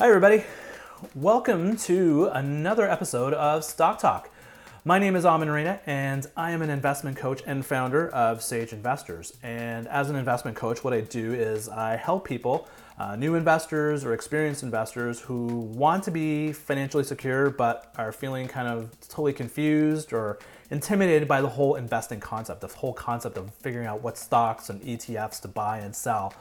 Hi, everybody. Welcome to another episode of Stock Talk. My name is Aman Raina, and I am an investment coach and founder of Sage Investors. And as an investment coach, what I do is I help people, uh, new investors or experienced investors, who want to be financially secure but are feeling kind of totally confused or intimidated by the whole investing concept, the whole concept of figuring out what stocks and ETFs to buy and sell.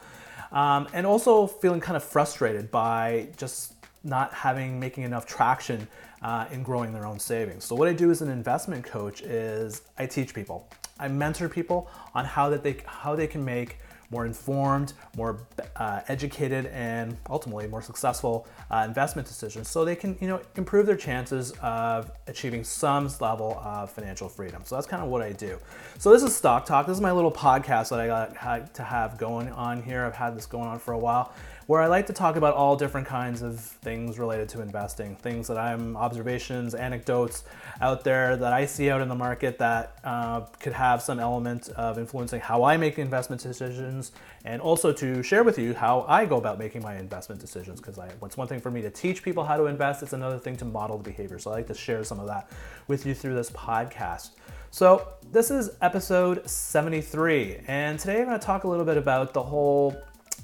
Um, and also feeling kind of frustrated by just not having making enough traction uh, in growing their own savings. So what I do as an investment coach is I teach people, I mentor people on how that they how they can make more informed, more uh, educated, and ultimately more successful uh, investment decisions so they can you know improve their chances of achieving some level of financial freedom. So that's kind of what I do. So this is Stock Talk. This is my little podcast that I got to have going on here. I've had this going on for a while where I like to talk about all different kinds of things related to investing, things that I'm observations, anecdotes out there that I see out in the market that uh, could have some element of influencing how I make investment decisions, and also to share with you how I go about making my investment decisions. Because it's one thing for me to teach people how to invest; it's another thing to model the behavior. So I like to share some of that with you through this podcast. So, this is episode 73, and today I'm going to talk a little bit about the whole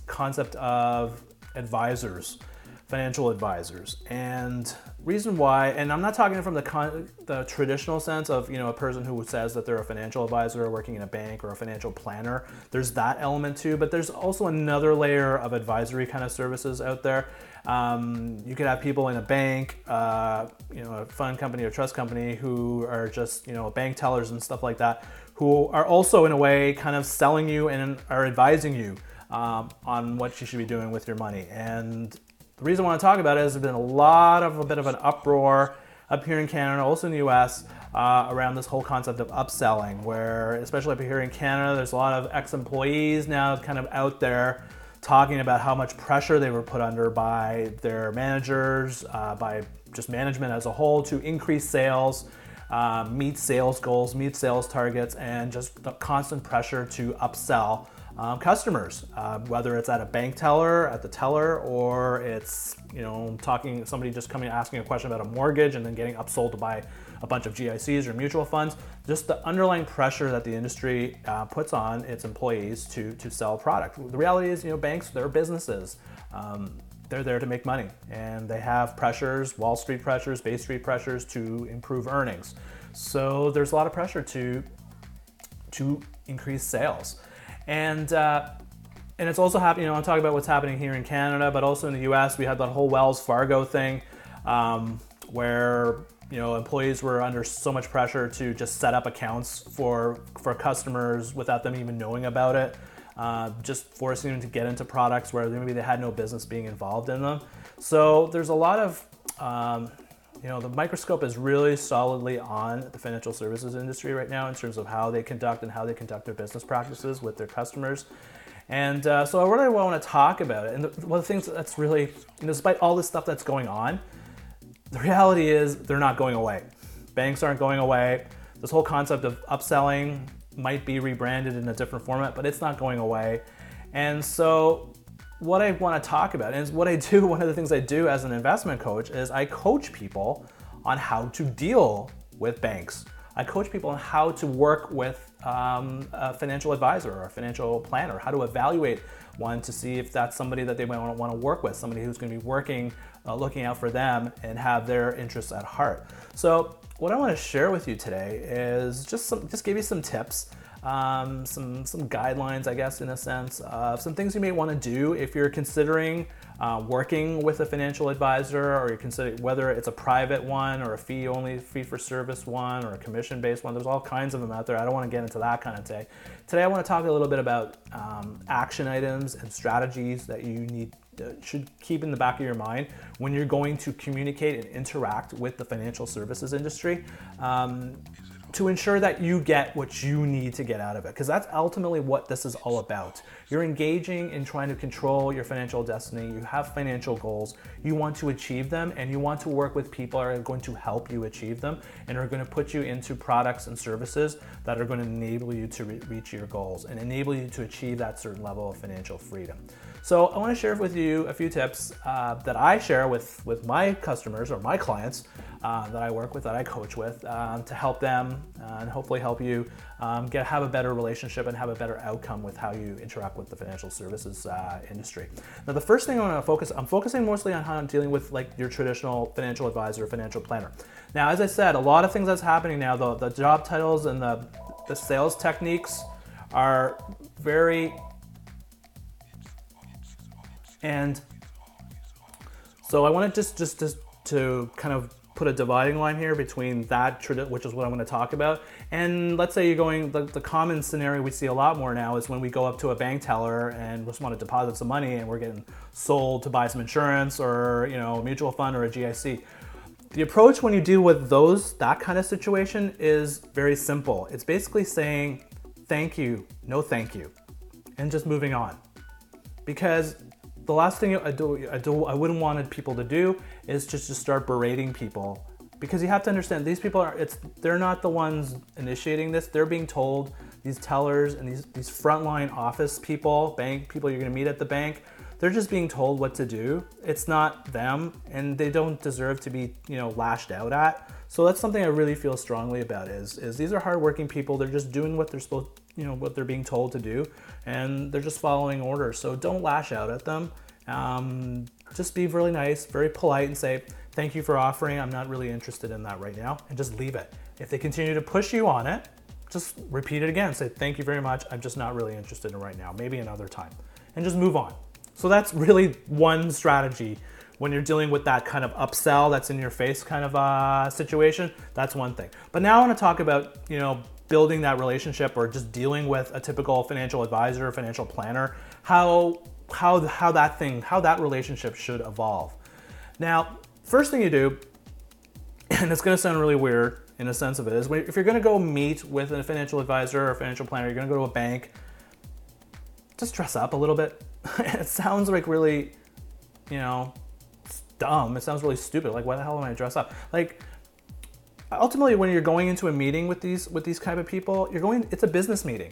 concept of advisors, financial advisors, and reason why. And I'm not talking from the con- the traditional sense of you know a person who says that they're a financial advisor working in a bank or a financial planner. There's that element too, but there's also another layer of advisory kind of services out there. Um, you could have people in a bank, uh, you know, a fund company or trust company who are just you know bank tellers and stuff like that, who are also in a way kind of selling you and are advising you um, on what you should be doing with your money. And the reason I want to talk about it is there's been a lot of a bit of an uproar up here in Canada, also in the US, uh, around this whole concept of upselling, where, especially up here in Canada, there's a lot of ex employees now kind of out there talking about how much pressure they were put under by their managers, uh, by just management as a whole to increase sales. Uh, meet sales goals, meet sales targets, and just the constant pressure to upsell um, customers, uh, whether it's at a bank teller, at the teller, or it's you know talking somebody just coming asking a question about a mortgage and then getting upsold to buy a bunch of GICs or mutual funds. Just the underlying pressure that the industry uh, puts on its employees to to sell product. The reality is, you know, banks they're businesses. Um, they're there to make money and they have pressures, Wall Street pressures, Bay Street pressures to improve earnings. So there's a lot of pressure to to increase sales. And uh, and it's also happening. You know, I'm talking about what's happening here in Canada, but also in the U.S. We had that whole Wells Fargo thing, um, where you know employees were under so much pressure to just set up accounts for for customers without them even knowing about it, uh, just forcing them to get into products where maybe they had no business being involved in them. So there's a lot of um, you know, the microscope is really solidly on the financial services industry right now in terms of how they conduct and how they conduct their business practices with their customers. And uh, so I really want to talk about it. And one of the things that's really, you know, despite all this stuff that's going on, the reality is they're not going away. Banks aren't going away. This whole concept of upselling might be rebranded in a different format, but it's not going away. And so what I want to talk about is what I do. One of the things I do as an investment coach is I coach people on how to deal with banks. I coach people on how to work with um, a financial advisor or a financial planner, how to evaluate one to see if that's somebody that they might want to work with, somebody who's going to be working, uh, looking out for them and have their interests at heart. So, what I want to share with you today is just some, just give you some tips um, some some guidelines, I guess, in a sense, of some things you may want to do if you're considering uh, working with a financial advisor, or you're considering whether it's a private one or a fee only, fee for service one, or a commission based one. There's all kinds of them out there. I don't want to get into that kind of thing. Today, I want to talk a little bit about um, action items and strategies that you need uh, should keep in the back of your mind when you're going to communicate and interact with the financial services industry. Um, to ensure that you get what you need to get out of it. Because that's ultimately what this is all about. You're engaging in trying to control your financial destiny. You have financial goals. You want to achieve them, and you want to work with people that are going to help you achieve them and are going to put you into products and services that are going to enable you to re- reach your goals and enable you to achieve that certain level of financial freedom. So I want to share with you a few tips uh, that I share with, with my customers or my clients uh, that I work with, that I coach with, um, to help them uh, and hopefully help you um, get have a better relationship and have a better outcome with how you interact with the financial services uh, industry. Now, the first thing I want to focus, I'm focusing mostly on how I'm dealing with like your traditional financial advisor, financial planner. Now, as I said, a lot of things that's happening now, the, the job titles and the, the sales techniques are very and so I want to just just just to kind of put a dividing line here between that, which is what I'm going to talk about, and let's say you're going. The, the common scenario we see a lot more now is when we go up to a bank teller and just want to deposit some money, and we're getting sold to buy some insurance or you know a mutual fund or a GIC. The approach when you deal with those that kind of situation is very simple. It's basically saying thank you, no thank you, and just moving on. Because the last thing I do, I do, I wouldn't want people to do is just to start berating people because you have to understand these people are it's they're not the ones initiating this. They're being told these tellers and these these frontline office people, bank people you're going to meet at the bank, they're just being told what to do. It's not them and they don't deserve to be, you know, lashed out at. So that's something I really feel strongly about is is these are hardworking people. They're just doing what they're supposed you know what they're being told to do and they're just following orders so don't lash out at them um, just be really nice very polite and say thank you for offering. I'm not really interested in that right now and just leave it. If they continue to push you on it just repeat it again. Say thank you very much. I'm just not really interested in right now. Maybe another time. And just move on. So that's really one strategy when you're dealing with that kind of upsell that's in your face kind of uh, situation. That's one thing. But now i want to talk about you know building that relationship or just dealing with a typical financial advisor, financial planner, how how how that thing, how that relationship should evolve. Now, first thing you do, and it's to sound really weird in a sense of it, is if you're to go meet with a financial advisor or financial planner, you're to go to a bank, just dress up a little bit. it sounds like really, you know, dumb. It sounds really stupid. Like, why the hell am I dress up? Like, ultimately when you're going into a meeting with these with these kind of people you're going it's a business meeting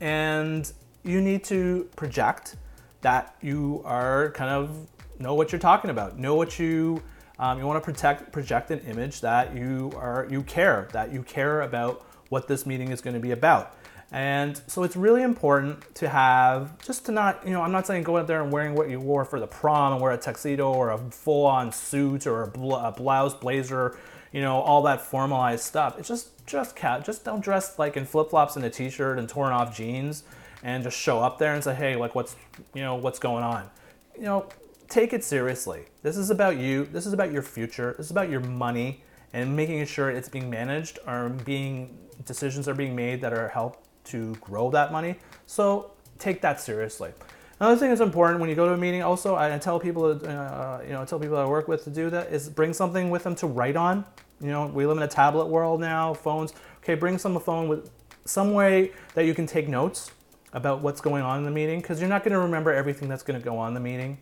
and you need to project that you are kind of know what you're talking about know what you um, you want to protect project an image that you are you care that you care about what this meeting is going to be about and so it's really important to have just to not you know i'm not saying go out there and wearing what you wore for the prom and wear a tuxedo or a full-on suit or a, bl- a blouse blazer you know, all that formalized stuff. It's just just. Just don't dress like in flip flops and a t-shirt and torn off jeans, and just show up there and say, hey, like what's you know what's going on. You know, take it seriously. This is about you. This is about your future. This is about your money and making sure it's being managed or being decisions are being made that are help to grow that money. So take that seriously. Another thing that's important when you go to a meeting, also, I tell people, uh, you know, I tell people I work with to do that is bring something with them to write on. You know, we live in a tablet world now, phones. Okay, bring some phone with some way that you can take notes about what's going on in the meeting because you're not going to remember everything that's going to go on in the meeting.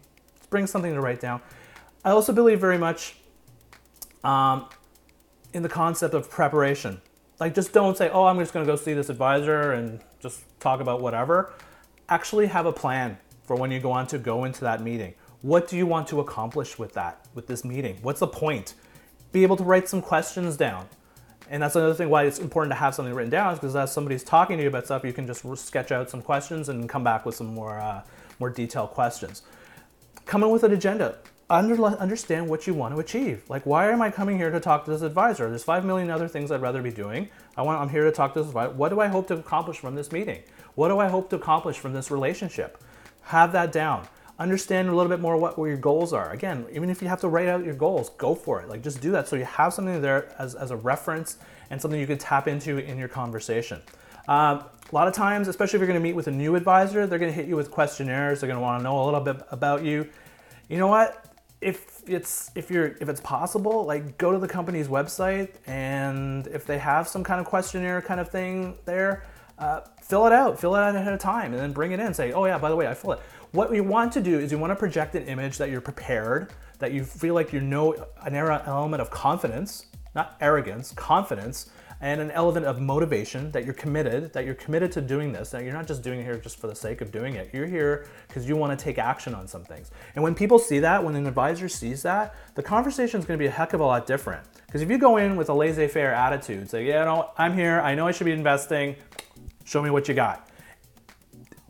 Bring something to write down. I also believe very much um, in the concept of preparation. Like, just don't say, "Oh, I'm just going to go see this advisor and just talk about whatever." Actually, have a plan for when you go on to go into that meeting. What do you want to accomplish with that, with this meeting? What's the point? Be able to write some questions down. And that's another thing why it's important to have something written down, is because as somebody's talking to you about stuff, you can just sketch out some questions and come back with some more, uh, more detailed questions. Come in with an agenda. Under, understand what you want to achieve. Like, why am I coming here to talk to this advisor? There's five million other things I'd rather be doing. I want, I'm here to talk to this advisor. What do I hope to accomplish from this meeting? What do I hope to accomplish from this relationship? Have that down. Understand a little bit more what, what your goals are. Again, even if you have to write out your goals, go for it. Like just do that so you have something there as, as a reference and something you can tap into in your conversation. Um, a lot of times, especially if you're going to meet with a new advisor, they're going to hit you with questionnaires. They're going to want to know a little bit about you. You know what? If it's if you're if it's possible, like go to the company's website and if they have some kind of questionnaire kind of thing there, uh, fill it out, fill it out ahead of time, and then bring it in. Say, oh yeah, by the way, I fill it. What you want to do is you want to project an image that you're prepared, that you feel like you know an element of confidence, not arrogance, confidence and an element of motivation that you're committed, that you're committed to doing this, that you're not just doing it here just for the sake of doing it. You're here because you want to take action on some things. And when people see that, when an advisor sees that, the conversation is going to be a heck of a lot different. Because if you go in with a laissez-faire attitude, say, yeah, no, I'm here, I know I should be investing, show me what you got.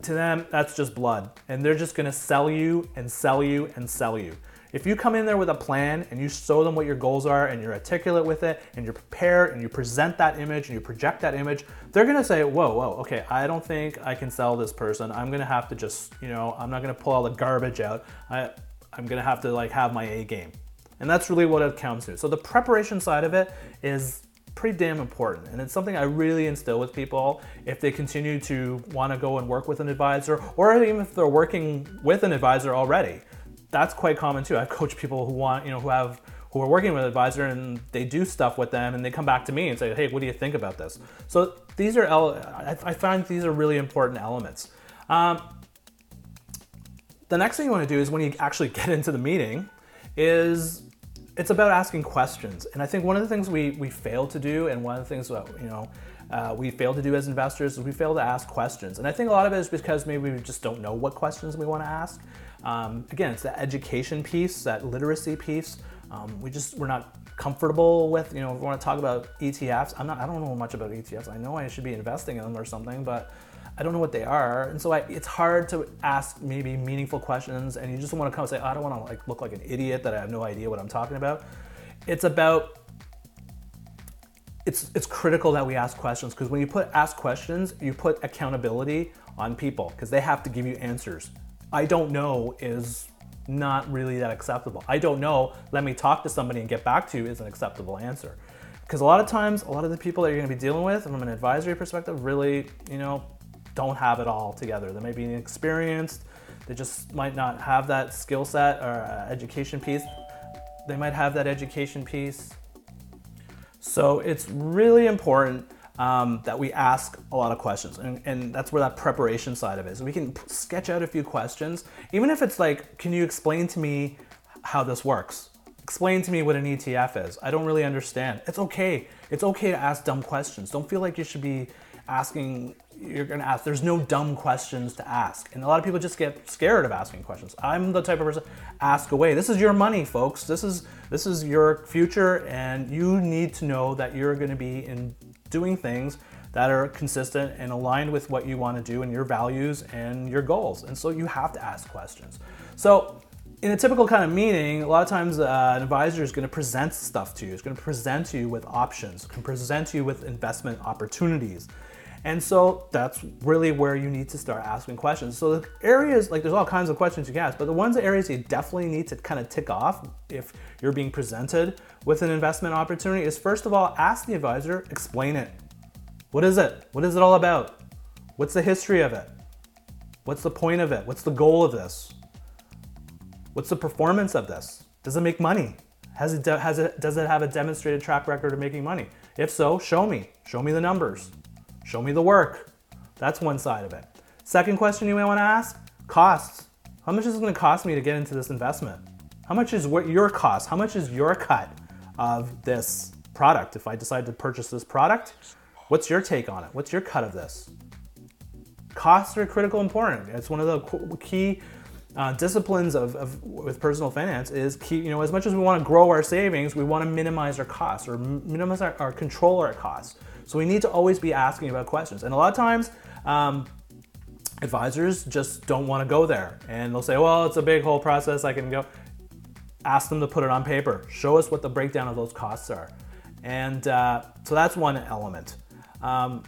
To them, that's just blood. And they're just gonna sell you and sell you and sell you. If you come in there with a plan and you show them what your goals are and you're articulate with it and you're prepared and you present that image and you project that image, they're gonna say, whoa, whoa, okay, I don't think I can sell this person. I'm gonna have to just, you know, I'm not gonna pull all the garbage out. I, I'm gonna have to like have my A game. And that's really what it comes to. So the preparation side of it is pretty damn important. And it's something I really instill with people if they continue to want to go and work with an advisor, or even if they're working with an advisor already that's quite common too. I've coached people who want, you know, who have who are working with an advisor and they do stuff with them and they come back to me and say, hey, what do you think about this? So these are, I find these are really important elements. Um, the next thing you want to do is when you actually get into the meeting is it's about asking questions. And I think one of the things we, we fail to do and one of the things that, you know, uh, we fail to do as investors is we fail to ask questions. And I think a lot of it is because maybe we just don't know what questions we want to ask. Um, again, it's that education piece, that literacy piece. Um, we just we're not comfortable with. You know, we want to talk about ETFs, I'm not. I don't know much about ETFs. I know I should be investing in them or something, but I don't know what they are, and so I, it's hard to ask maybe meaningful questions. And you just want to come and say, oh, I don't want to like look like an idiot that I have no idea what I'm talking about. It's about it's it's critical that we ask questions because when you put ask questions, you put accountability on people because they have to give you answers. I don't know is not really that acceptable. I don't know, let me talk to somebody and get back to you is an acceptable answer. Because a lot of times, a lot of the people that you're going to be dealing with from an advisory perspective really, you know, don't have it all together. They may be inexperienced, they just might not have that skill set or uh, education piece. They might have that education piece. So it's really important um, that we ask a lot of questions. And, and that's where that preparation side of it is. We can sketch out a few questions, even if it's like, can you explain to me how this works? Explain to me what an ETF is. I don't really understand. It's okay. It's okay to ask dumb questions. Don't feel like you should be asking you're to ask there's no dumb questions to ask and a lot of people just get scared of asking questions i'm the type of person ask away this is your money folks this is this is your future and you need to know that you're going to be in doing things that are consistent and aligned with what you want to do and your values and your goals. And so you have to ask questions. So in a typical kind of meeting, a lot of times uh, an advisor is going to present stuff to you. It's going to present you with options, can present you with investment opportunities. And so that's really where you need to start asking questions. So the areas, like there's all kinds of questions you can ask, but the ones, the areas you definitely need to kind of tick off if you're being presented with an investment opportunity is first of all, ask the advisor, explain it. What is it? What is it all about? What's the history of it? What's the point of it? What's the goal of this? What's the performance of this? Does it make money? Has it, has it, does it have a demonstrated track record of making money? If so, show me. Show me the numbers. Show me the work. That's one side of it. Second question you may want to ask costs. How much is it going to cost me to get into this investment? How much is what your cost? How much is your cut of this product? If I decide to purchase this product, what's your take on it? What's your cut of this? Costs are critical important. It's one of the key uh, disciplines of, of, with personal finance is key. You know, as much as we want to grow our savings, we want to minimize our costs or minimize our, our control our costs. So we need to always be asking about questions. And a lot of times, um, advisors just don't want to go there, and they'll say, "Well, it's a big whole process. I can go." Ask them to put it on paper. Show us what the breakdown of those costs are, and uh, so that's one element. Um,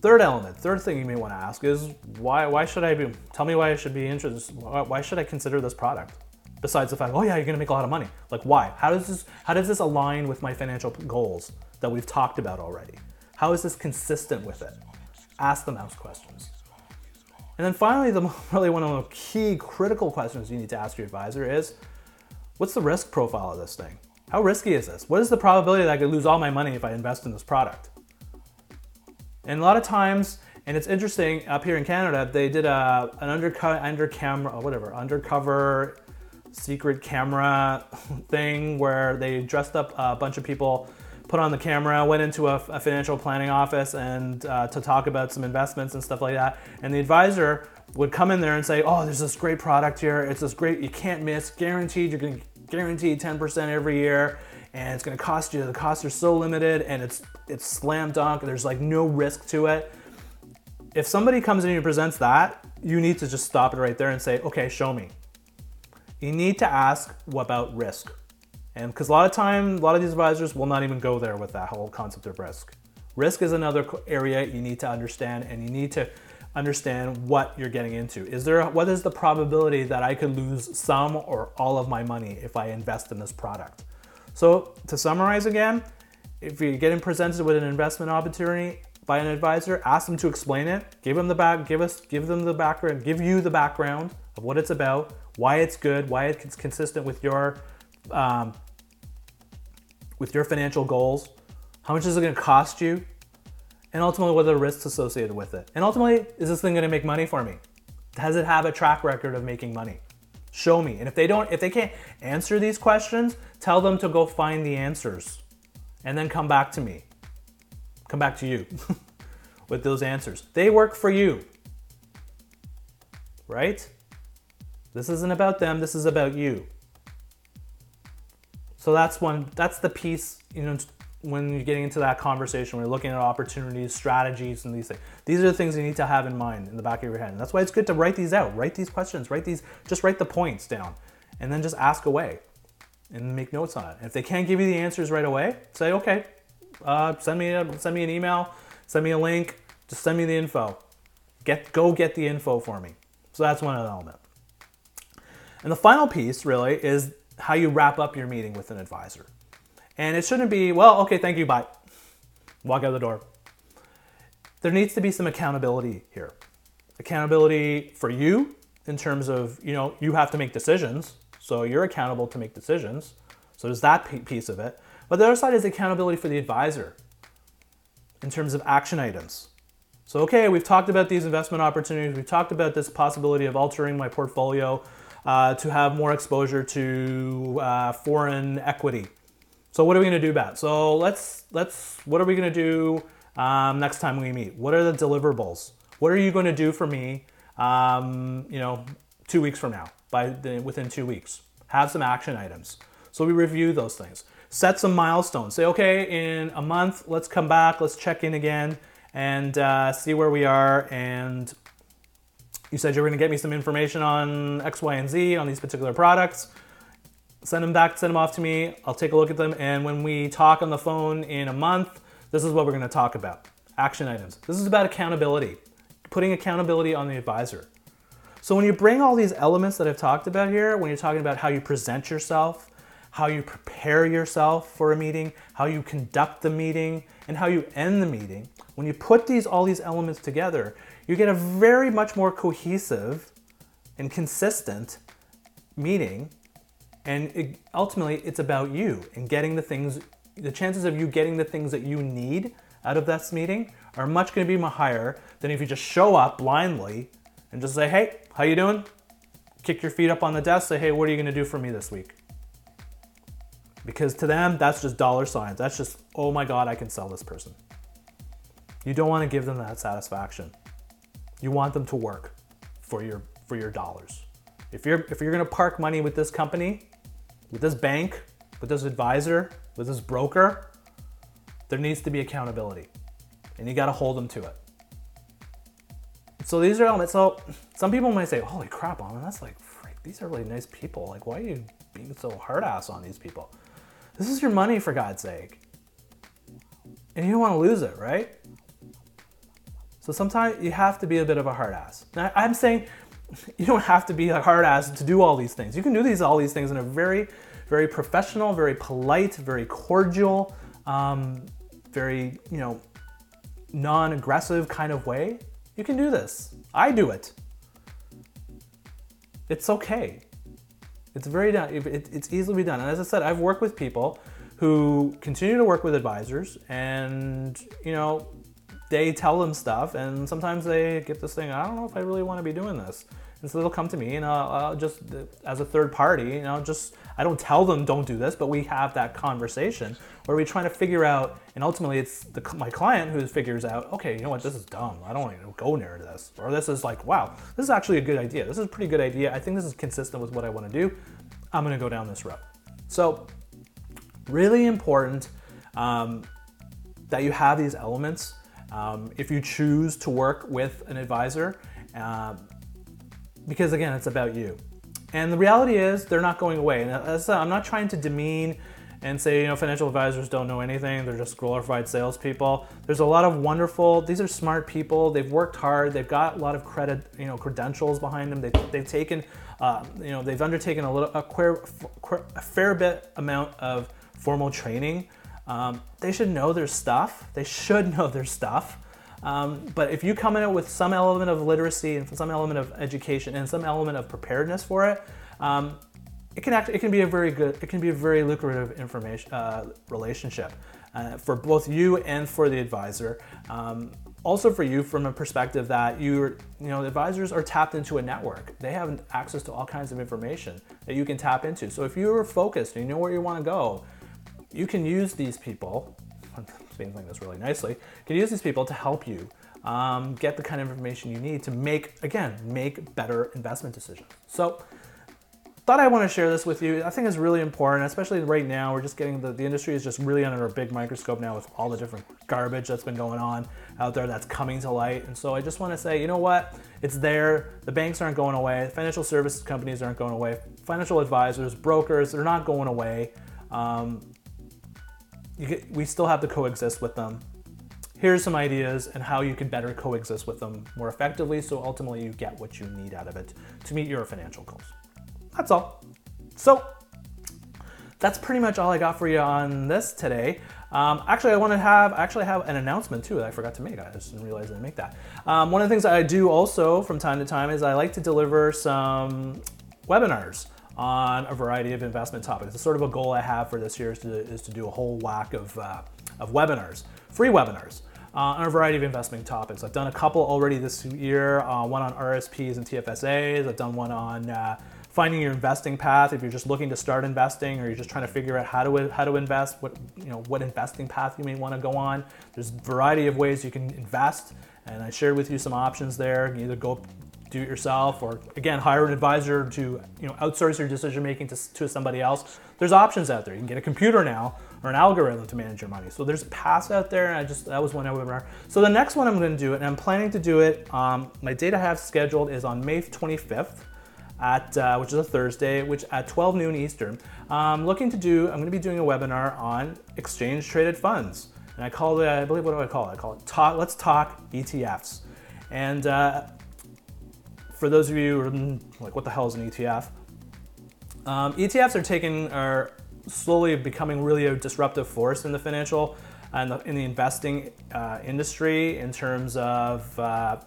Third element, third thing you may want to ask is why, why should I be, tell me why I should be interested, why, should I consider this product? Besides the fact, oh yeah, you're gonna make a lot of money. Like why? How does this, how does this align with my financial goals that we've talked about already? How is this consistent with it? Ask them those questions. And then finally, the really one of the key critical questions you need to ask your advisor is, what's the risk profile of this thing? How risky is this? What is the probability that I could lose all my money if I invest in this product? And a lot of times, and it's interesting up here in Canada, they did a an undercut under camera or whatever undercover secret camera thing where they dressed up a bunch of people put on the camera, went into a, a financial planning office and uh, to talk about some investments and stuff like that. And the advisor would come in there and say, "Oh, there's this great product here. It's this great, you can't miss, guaranteed. You're to guaranteed 10% every year." And it's to cost you. The costs are so limited, and it's it's slam dunk. There's like no risk to it. If somebody comes in and presents that, you need to just stop it right there and say, "Okay, show me." You need to ask what about risk and because a lot of time, a lot of these advisors will not even go there with that whole concept of risk. Risk is another area you need to understand, and you need to understand what you're getting into. Is there what is the probability that I could lose some or all of my money if I invest in this product? So to summarize again, if you're getting presented with an investment opportunity by an advisor, ask them to explain it. Give them the back, give us, give them the background, give you the background of what it's about, why it's good, why it's consistent with your um, with your financial goals, how much is it going to cost you, and ultimately what are the risks associated with it. And ultimately, is this thing going to make money for me? Does it have a track record of making money? Show me. And if they don't, if they can't answer these questions, tell them to go find the answers and then come back to me. Come back to you with those answers. They work for you. Right? This isn't about them, this is about you. So that's one. That's the piece. You know, when you're getting into that conversation, when you're looking at opportunities, strategies, and these things. These are the things you need to have in mind in the back of your head. And that's why it's good to write these out. Write these questions. Write these. Just write the points down, and then just ask away, and make notes on it. And if they can't give you the answers right away, say okay. Uh, send me a, send me an email. Send me a link. Just send me the info. Get go get the info for me. So that's one element. And the final piece really is how you wrap up your meeting with an advisor. And it shouldn't be, well, okay, thank you, bye. Walk out the door. There needs to be some accountability here. Accountability for you in terms of, you know, you have to make decisions. So you're accountable to make decisions. So there's that piece of it. But the other side is accountability for the advisor in terms of action items. So, okay, we've talked about these investment opportunities. We've talked about this possibility of altering my portfolio uh, to have more exposure to uh, foreign equity. So what are we going to do about? It? So let's let's what are we going to do um, next time we meet? What are the deliverables? What are you going to do for me? Um, you know, two weeks from now, by the, within two weeks, have some action items. So we review those things. Set some milestones. Say, okay, in a month, let's come back, let's check in again, and uh, see where we are, and you said you were going to get me some information on X, Y, and Z on these particular products. Send them back, send them off to me. I'll take a look at them. And when we talk on the phone in a month, this is what we're going to talk about action items. This is about accountability, putting accountability on the advisor. So when you bring all these elements that I've talked about here, when you're talking about how you present yourself, how you prepare yourself for a meeting, how you conduct the meeting, and how you end the meeting, when you put these all these elements together, you get a very much more cohesive and consistent meeting. And it, ultimately, it's about you and getting the things, the chances of you getting the things that you need out of this meeting are much going to be higher than if you just show up blindly and just say, hey, how you doing? Kick your feet up on the desk, say, hey, what are you to do for me this week? Because to them, that's just dollar signs. That's just, oh my God, I can sell this person. You don't want to give them that satisfaction. You want them to work for your for your dollars. If you're if you're to park money with this company, with this bank, with this advisor, with this broker, there needs to be accountability. And you got to hold them to it. So these are elements. So some people might say, "Holy crap, Aman, that's like these are really nice people. Like why are you being so hard ass on these people? This is your money for God's sake." And you don't want to lose it, right? So sometimes you have to be a bit of a hard ass. Now, I'm saying you don't have to be a hard ass to do all these things. You can do these all these things in a very, very professional, very polite, very cordial, um, very you know, non-aggressive kind of way. You can do this. I do it. It's okay. It's very done. It, it's easily done. And as I said, I've worked with people who continue to work with advisors, and you know, they tell them stuff, and sometimes they get this thing. I don't know if I really want to be doing this, And so they'll come to me and I'll, I'll just, as a third party, you know, just, I don't tell them don't do this, but we have that conversation where we're trying to figure out, and ultimately it's the, my client who figures out, okay, you know what, this is dumb. I don't want to go near this. Or this is like, wow, this is actually a good idea. This is a pretty good idea. I think this is consistent with what I want to do. I'm going to go down this route. So, really important um, that you have these elements. Um, if you choose to work with an advisor, uh, because again, it's about you. And the reality is, they're not going away. And as I'm not trying to demean and say, you know, financial advisors don't know anything, they're just glorified salespeople. There's a lot of wonderful, these are smart people, they've worked hard, they've got a lot of credit, you know, credentials behind them, they've, they've taken, uh, you know, they've undertaken a little, a, queer, a fair bit amount of formal training. Um, they should know their stuff, they should know their stuff. Um, but if you come in with some element of literacy and some element of education and some element of preparedness for it, um, it can act, it can be a very good, it can be a very lucrative information uh, relationship uh, for both you and for the advisor. Um, also for you from a perspective that you you know advisors are tapped into a network they have access to all kinds of information that you can tap into so if you're focused and you know where you want to go you can use these people explain this really nicely, can use these people to help you um, get the kind of information you need to make, again, make better investment decisions. So, thought I want to share this with you. I think it's really important, especially right now. We're just getting the, the industry is just really under a big microscope now with all the different garbage that's been going on out there that's coming to light. And so I just want to say, you know what? It's there. The banks aren't going away. Financial services companies aren't going away. Financial advisors, brokers, they're not going away. Um, get, we still have to coexist with them. Here's some ideas and how you can better coexist with them more effectively so ultimately you get what you need out of it to meet your financial goals. That's all. So, that's pretty much all I got for you on this today. Um, actually, I want to have actually have an announcement too that I forgot to make. I just didn't realize I didn't make that. Um, one of the things I do also from time to time is I like to deliver some webinars on a variety of investment topics. It's sort of a goal I have for this year is to, is to do a whole whack of, uh, of webinars, free webinars. Uh, on a variety of investment topics. I've done a couple already this year, uh, one on RSPs and TFSAs. I've done one on uh, finding your investing path if you're just looking to start investing or you're just trying to figure out how to how to invest, what you know what investing path you may want to go on. There's a variety of ways you can invest, and I shared with you some options there. You can either go do it yourself or again hire an advisor to you know outsource your decision making to, to somebody else. There's options out there. You can get a computer now or an algorithm to manage your money. So there's a paths out there and i just that was one i would webinar so the next one i'm going to do it and i'm planning to do it um, my date i have scheduled is on may 25th at uh, which is a thursday which at 12 noon eastern. I'm looking to do i'm going to be doing a webinar on exchange traded funds. And i call it i believe what do i call it? I call it talk let's talk etfs and uh, for those of you who are like, what the hell is an ETF? Um, ETFs are taking are slowly becoming really a disruptive force in the financial and in the investing uh, industry in terms of uh,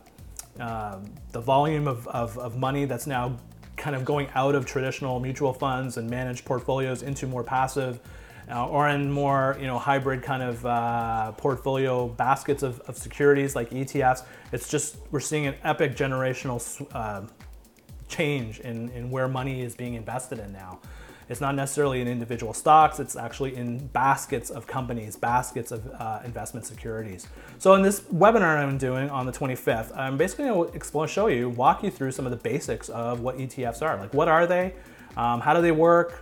uh, the volume of, of, of money that's now kind of going out of traditional mutual funds and managed portfolios into more passive uh, or in more you know hybrid kind of uh, portfolio baskets of, of, securities like ETFs. It's just we're seeing an epic generational uh, change in, in where money is being invested in now. It's not necessarily in individual stocks, it's actually in baskets of companies, baskets of uh, investment securities. So, in this webinar I'm doing on the 25th, I'm basically going to explore, show you, walk you through some of the basics of what ETFs are. Like, what are they? Um, how do they work?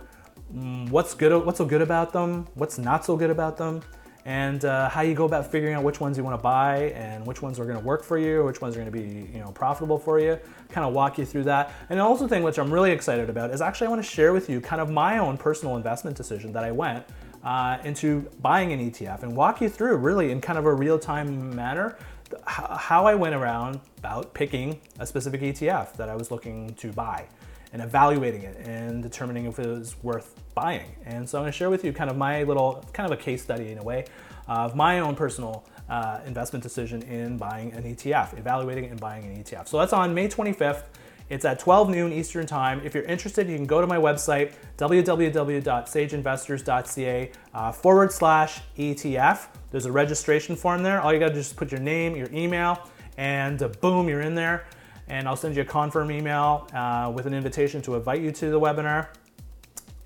Mm, what's good, what's so good about them, what's not so good about them, and uh, how you go about figuring out which ones you want to buy and which ones are going to work for you, which ones are going to be you know profitable for you. Kind of walk you through that. And also thing which I'm really excited about is actually I want to share with you kind of my own personal investment decision that I went uh, into buying an ETF and walk you through really in kind of a real-time manner how I went around about picking a specific ETF that I was looking to buy and evaluating it and determining if it was worth buying. And so I'm going to share with you kind of my little, kind of a case study in a way of my own personal uh, investment decision in buying an ETF, evaluating and buying an ETF. So that's on May 25th. It's at 12 noon Eastern Time. If you're interested, you can go to my website, www.sageinvestors.ca uh, forward slash ETF. There's a registration form there. All you got to do is put your name, your email, and uh, boom, you're in there and I'll send you a confirm email uh, with an invitation to invite you to the webinar.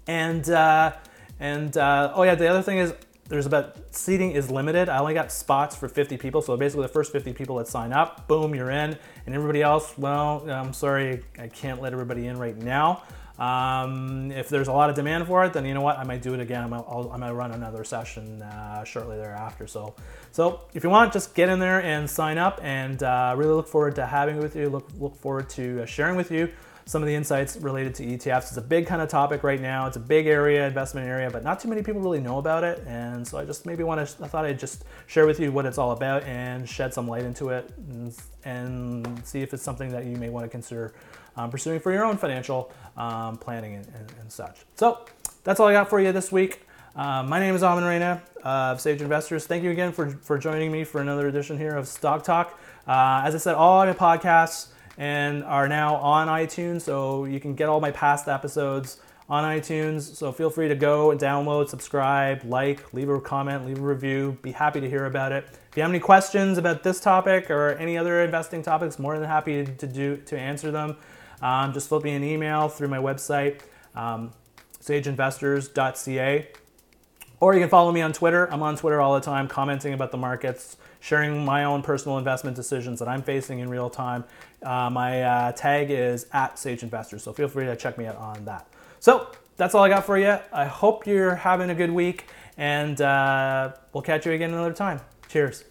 And uh, and uh, oh yeah, the other thing is there's about seating is limited. I only got spots for 50 people, so basically the first 50 people that sign up, boom, you're in, and everybody else, well, I'm sorry, I can't let everybody in right now. Um, if there's a lot of demand for it, then you know what? I might do it again. I might, I run another session uh, shortly thereafter. So, so if you want, just get in there and sign up, and uh, really look forward to having with you. Look look forward to uh, sharing with you some of the insights related to ETFs. It's a big kind of topic right now. It's a big area, investment area, but not too many people really know about it. And so I just maybe want to, I thought I'd just share with you what it's all about and shed some light into it and, and see if it's something that you may want to consider um, pursuing for your own financial um, planning and, and, and, such. So that's all I got for you this week. Uh, my name is Aman Raina of Sage Investors. Thank you again for, for joining me for another edition here of Stock Talk. Uh, as I said, all my podcasts and are now on iTunes, so you can get all my past episodes on iTunes. So feel free to go and download, subscribe, like, leave a comment, leave a review. Be happy to hear about it. If you have any questions about this topic or any other investing topics, more than happy to do to answer them um, just flip me an email through my website, um, sageinvestors.ca. Or you can follow me on Twitter. I'm on Twitter all the time, commenting about the markets, sharing my own personal investment decisions that I'm facing in real time. Uh, my uh, tag is at Sage Investors, so feel free to check me out on that. So that's all I got for you. I hope you're having a good week, and uh, we'll catch you again another time. Cheers.